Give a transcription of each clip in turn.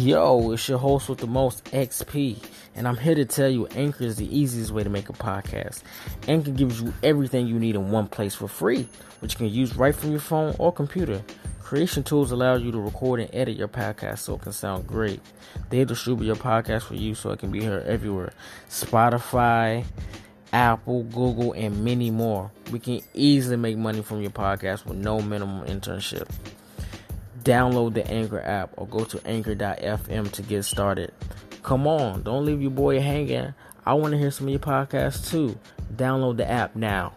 Yo, it's your host with the most XP, and I'm here to tell you Anchor is the easiest way to make a podcast. Anchor gives you everything you need in one place for free, which you can use right from your phone or computer. Creation tools allow you to record and edit your podcast so it can sound great. They distribute your podcast for you so it can be heard everywhere. Spotify, Apple, Google, and many more. We can easily make money from your podcast with no minimum internship. Download the Anchor app or go to anchor.fm to get started. Come on, don't leave your boy hanging. I want to hear some of your podcasts too. Download the app now.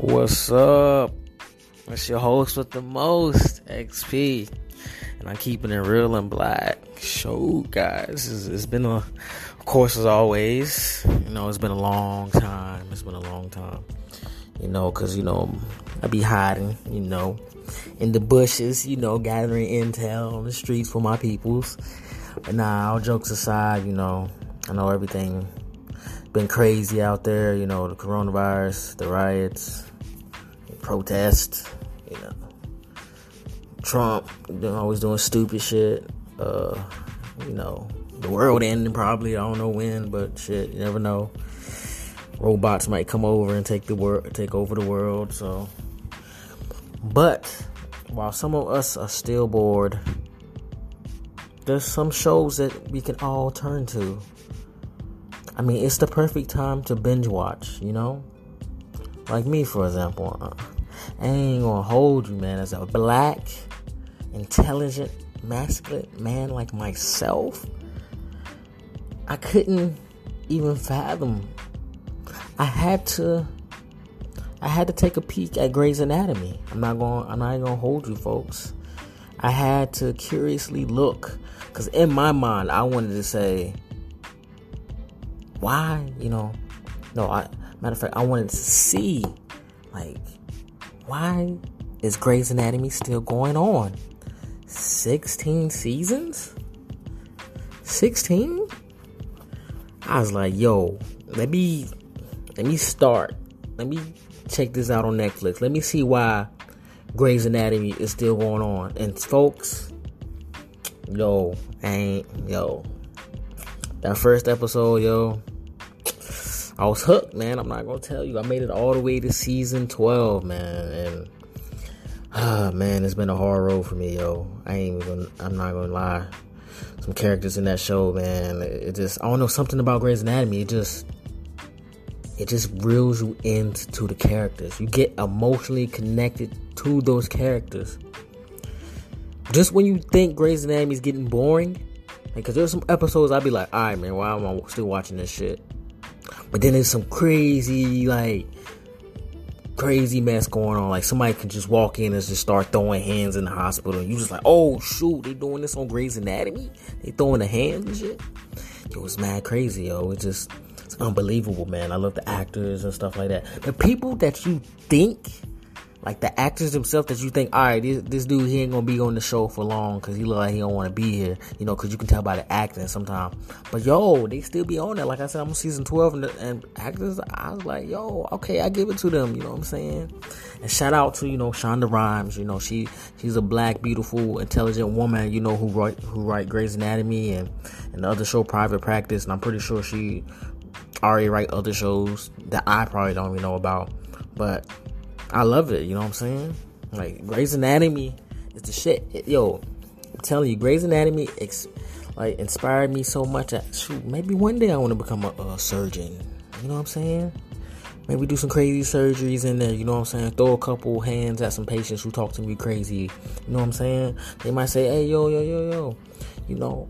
What's up? It's your host with the most, XP. And I'm keeping it real and black. Show, guys. It's, it's been a, of course, as always, you know, it's been a long time. It's been a long time. You know, because, you know, I be hiding, you know, in the bushes, you know, gathering intel on the streets for my peoples. But nah, all jokes aside, you know, I know everything been crazy out there, you know, the coronavirus, the riots, protest, you know, Trump always doing stupid shit. Uh, you know, the world ending probably. I don't know when, but shit, you never know. Robots might come over and take the world, take over the world. So, but while some of us are still bored, there's some shows that we can all turn to. I mean, it's the perfect time to binge watch. You know, like me, for example. Uh, I ain't gonna hold you, man. As a black, intelligent, masculine man like myself, I couldn't even fathom. I had to. I had to take a peek at Grey's Anatomy. I'm not going. I'm not gonna hold you, folks. I had to curiously look, cause in my mind, I wanted to say, why, you know, no. I matter of fact, I wanted to see, like, why is Grey's Anatomy still going on? 16 seasons? 16? I was like, yo, let me let me start. Let me check this out on Netflix. Let me see why Grey's Anatomy is still going on. And folks, yo, ain't yo. That first episode, yo, I was hooked, man. I'm not gonna tell you. I made it all the way to season 12, man, and ah, man, it's been a hard road for me, yo. I ain't even. I'm not gonna lie. Some characters in that show, man. It just, I don't know, something about Grey's Anatomy. It just, it just reels you into the characters. You get emotionally connected to those characters. Just when you think Grey's Anatomy is getting boring, because there's some episodes I'd be like, all right, man, why am I still watching this shit? But then there's some crazy, like, crazy mess going on. Like somebody can just walk in and just start throwing hands in the hospital. And you just like, oh shoot, they doing this on Grey's Anatomy? They throwing the hands and shit. It was mad crazy, yo. It just it's unbelievable, man. I love the actors and stuff like that. The people that you think like the actors themselves that you think, all right, this, this dude he ain't gonna be on the show for long because he look like he don't want to be here, you know, because you can tell by the acting sometimes. But yo, they still be on there. Like I said, I'm on season 12, and, and actors, I was like, yo, okay, I give it to them. You know what I'm saying? And shout out to you know Shonda Rhimes. You know she she's a black, beautiful, intelligent woman. You know who write who write Grey's Anatomy and and the other show Private Practice, and I'm pretty sure she already write other shows that I probably don't even know about, but I love it. You know what I'm saying? Like Grey's Anatomy is the shit. It, yo, I'm telling you, Grey's Anatomy ex, like inspired me so much. That, shoot, maybe one day I want to become a, a, surgeon. You know what I'm saying? Maybe do some crazy surgeries in there. You know what I'm saying? Throw a couple hands at some patients who talk to me crazy. You know what I'm saying? They might say, "Hey, yo, yo, yo, yo," you know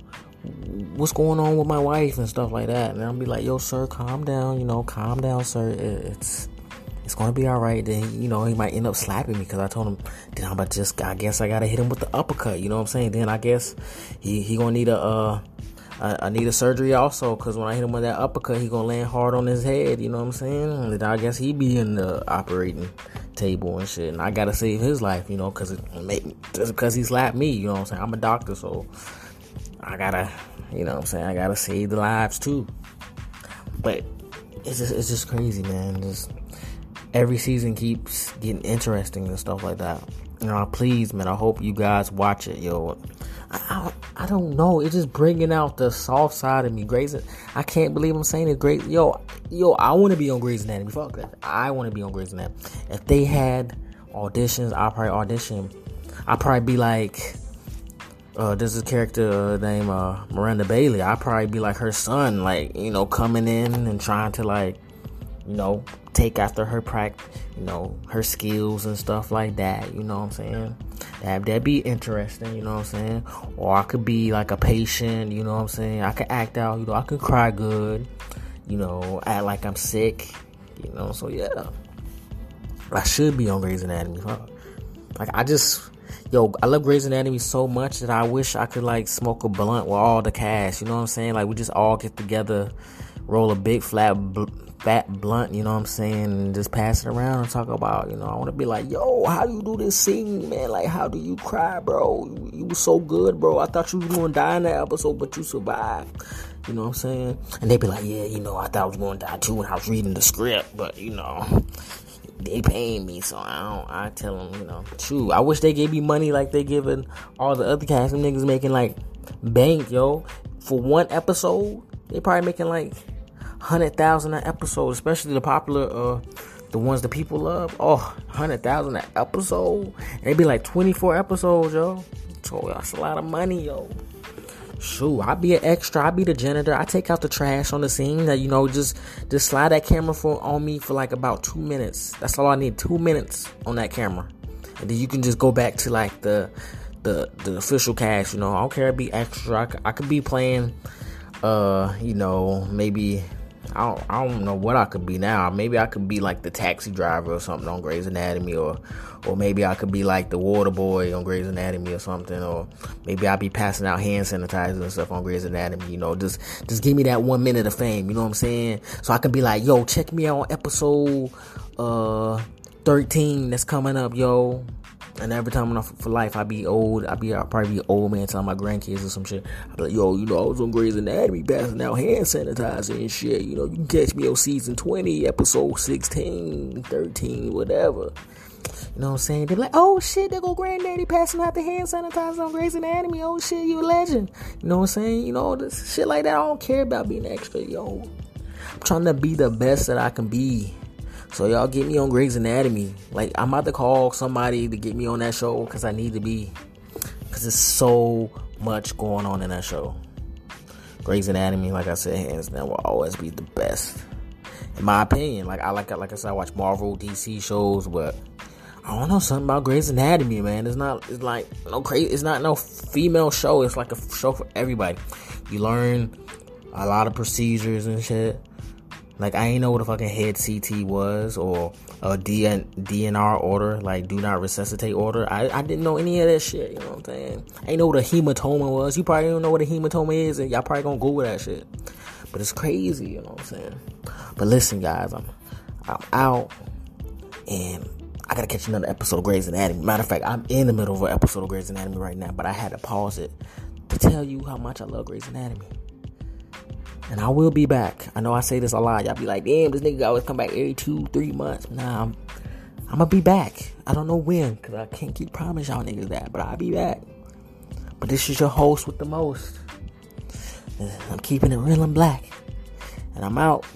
what's going on with my wife and stuff like that. And I'll be like, yo, sir, calm down, you know, calm down, sir. It's it's gonna be all right. Then you know he might end up slapping me because I told him. Then I'm about to just. I guess I gotta hit him with the uppercut. You know what I'm saying? Then I guess he he gonna need a. Uh, I, need a surgery also because when I hit him with that uppercut, he gonna land hard on his head. You know what I'm saying? Then I guess he be in the operating table and shit, and I gotta save his life. You know, because it just because he slapped me. You know what I'm saying? I'm a doctor, so I gotta. You know what I'm saying? I gotta save the lives too. But it's just it's just crazy, man. Just every season keeps getting interesting and stuff like that. You know, please, man, I hope you guys watch it, yo. I, I, I don't know. It's just bringing out the soft side of me. Grey's, I can't believe I'm saying it. Great, yo, yo, I want to be on Grey's Anatomy. Fuck that. I want to be on Grey's Anatomy. If they had auditions, I'll probably audition. I'll probably be like, uh, there's a character named uh, Miranda Bailey. I'll probably be like her son, like you know, coming in and trying to like, you know, take after her practice, you know, her skills and stuff like that. You know what I'm saying? That that'd be interesting. You know what I'm saying? Or I could be like a patient. You know what I'm saying? I could act out. You know, I could cry good. You know, act like I'm sick. You know, so yeah, I should be on Grey's Anatomy. Huh? Like I just. Yo, I love Grey's Anatomy so much that I wish I could like smoke a blunt with all the cast. You know what I'm saying? Like we just all get together, roll a big flat bl- fat blunt, you know what I'm saying, and just pass it around and talk about, you know, I want to be like, yo, how do you do this scene, man? Like, how do you cry, bro? You, you was so good, bro. I thought you was going to die in that episode, but you survived. You know what I'm saying? And they be like, yeah, you know, I thought I was going to die too when I was reading the script, but, you know, they paying me, so I don't, I tell them, you know, true. I wish they gave me money like they giving all the other cast. Niggas making like bank, yo. For one episode, they probably making like hundred thousand an episode, especially the popular, uh, the ones that people love. Oh, hundred thousand an episode. And it'd be like twenty four episodes, yo. So that's a lot of money, yo. Shoot, I be an extra. I be the janitor. I take out the trash on the scene. That you know, just just slide that camera for on me for like about two minutes. That's all I need. Two minutes on that camera, and then you can just go back to like the the the official cast. You know, I don't care. to be extra. I, I could be playing. Uh, you know, maybe I don't, I don't know what I could be now. Maybe I could be like the taxi driver or something on Grey's Anatomy, or or maybe I could be like the water boy on Grey's Anatomy or something, or maybe I'll be passing out hand sanitizer and stuff on Grey's Anatomy. You know, just just give me that one minute of fame. You know what I'm saying? So I can be like, yo, check me out on episode uh 13 that's coming up, yo. And every time I'm for life, I be old. I be I'll probably be old man telling my grandkids or some shit. I be like, yo, you know, I was on Grey's Anatomy passing out hand sanitizer and shit. You know, you can catch me on season 20, episode 16, 13, whatever. You know what I'm saying? They're like, oh shit, there go granddaddy passing out the hand sanitizer on Grey's Anatomy. Oh shit, you a legend. You know what I'm saying? You know, this shit like that. I don't care about being extra, yo. I'm trying to be the best that I can be. So y'all get me on Grey's Anatomy. Like I'm about to call somebody to get me on that show because I need to be. Because there's so much going on in that show. Grey's Anatomy, like I said, hands down will always be the best, in my opinion. Like I like, like I said, I watch Marvel, DC shows, but I don't know something about Grey's Anatomy, man. It's not, it's like no crazy. It's not no female show. It's like a show for everybody. You learn a lot of procedures and shit. Like I ain't know what a fucking head CT was or a DN, DNR order, like do not resuscitate order. I, I didn't know any of that shit. You know what I'm saying? I ain't know what a hematoma was. You probably don't know what a hematoma is, and y'all probably gonna Google that shit. But it's crazy. You know what I'm saying? But listen, guys, I'm I'm out, and I gotta catch another episode of Grey's Anatomy. Matter of fact, I'm in the middle of an episode of Grey's Anatomy right now, but I had to pause it to tell you how much I love Grey's Anatomy. And I will be back. I know I say this a lot. Y'all be like, damn, this nigga always come back every two, three months. Nah, I'm, I'm gonna be back. I don't know when, cause I can't keep promise y'all niggas that, but I'll be back. But this is your host with the most. I'm keeping it real and black. And I'm out.